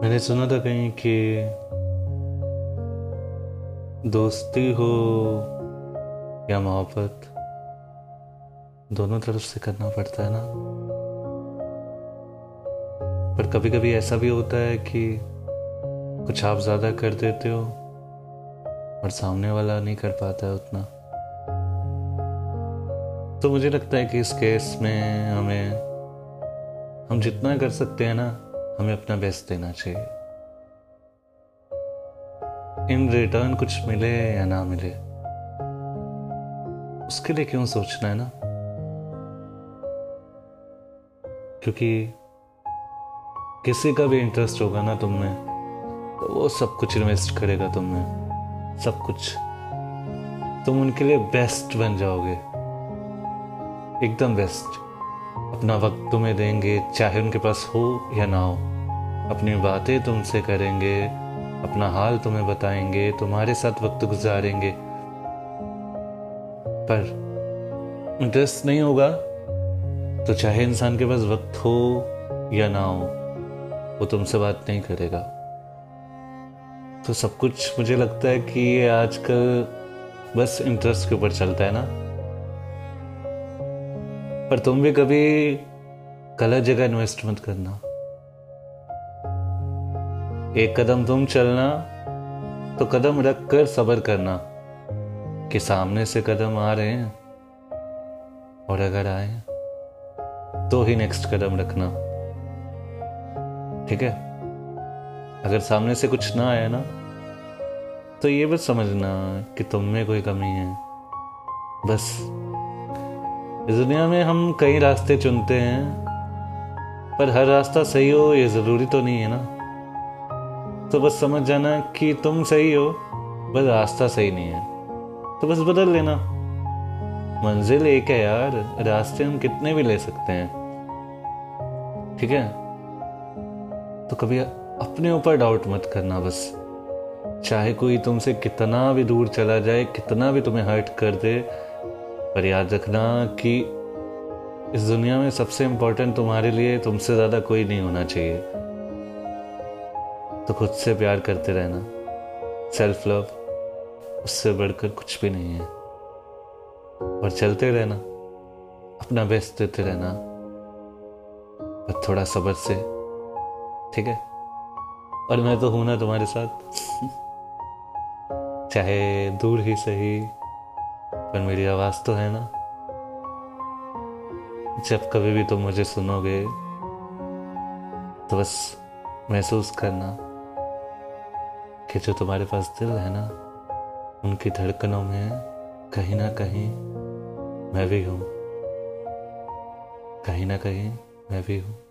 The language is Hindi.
मैंने सुना था कहीं कि दोस्ती हो या मोहब्बत, दोनों तरफ़ से करना पड़ता है ना? पर कभी कभी ऐसा भी होता है कि कुछ आप ज़्यादा कर देते हो और सामने वाला नहीं कर पाता है उतना। तो मुझे लगता है कि इस केस में हमें, हम जितना कर सकते हैं ना हमें अपना बेस्ट देना चाहिए। इन रिटर्न कुछ मिले या ना मिले, उसके लिए क्यों सोचना है ना? क्योंकि किसी का भी इंटरेस्ट होगा ना तुम में तो वो सब कुछ इन्वेस्ट करेगा तुम में सब कुछ। तुम उनके लिए बेस्ट बन जाओगे। एकदम बेस्ट अपना वक्त तुम्हें देंगे, चाहे उनके पास हो या ना हो। अपनी बातें तुमसे करेंगे, अपना हाल तुम्हें बताएँगे, तुम्हारे साथ वक्त गुजारेंगे। पर इंटरेस्ट नहीं होगा तो चाहे इंसान के पास वक्त हो या ना हो, वो तुमसे बात नहीं करेगा। तो सब कुछ मुझे लगता है कि ये आजकल बस इंटरेस्ट के ऊपर चलता है ना? पर तुम भी कभी गलत जगह इन्वेस्ट मत करना। एक कदम तुम चलना तो कदम रख कर सबर करना कि सामने से कदम आ रहे हैं और अगर आए तो ही नेक्स्ट कदम रखना। ठीक है? अगर सामने से कुछ ना आया ना तो ये बस समझना कि तुम में कोई कमी है। बस। इस दुनिया में हम कई रास्ते चुनते हैं, पर हर रास्ता सही हो, ये ज़रूरी तो नहीं है ना? तो बस समझ जाना कि तुम सही हो, बस रास्ता सही नहीं है। तो बस बदल लेना। मंजिल एक है यार, रास्ते हम कितने भी ले सकते हैं। ठीक है? तो कभी अपने ऊपर डाउट मत करना बस। चाहे कोई तुमसे कितना भी दूर चला जाए, कितना भी तुम्हें हर्ट कर दे पर याद रखना कि इस दुनिया में सबसे इंपॉर्टेंट तुम्हारे लिए तुमसे ज़्यादा कोई नहीं होना चाहिए। तो खुद से प्यार करते रहना। सेल्फ लव उससे बढ़कर कुछ भी नहीं है। और चलते रहना। अपना बेस्ट देते रहना। पर थोड़ा सबर से। ठीक है? और मैं तो हूँ ना तुम्हारे साथ। चाहे दूर ही सही। पर मेरी आवाज़ तो है ना? जब कभी भी तुम मुझे सुनोगे तो बस महसूस करना कि जो तुम्हारे पास दिल है ना, उनकी धड़कनों में कहीं ना कहीं मैं भी हूँ। कहीं ना कहीं मैं भी हूँ।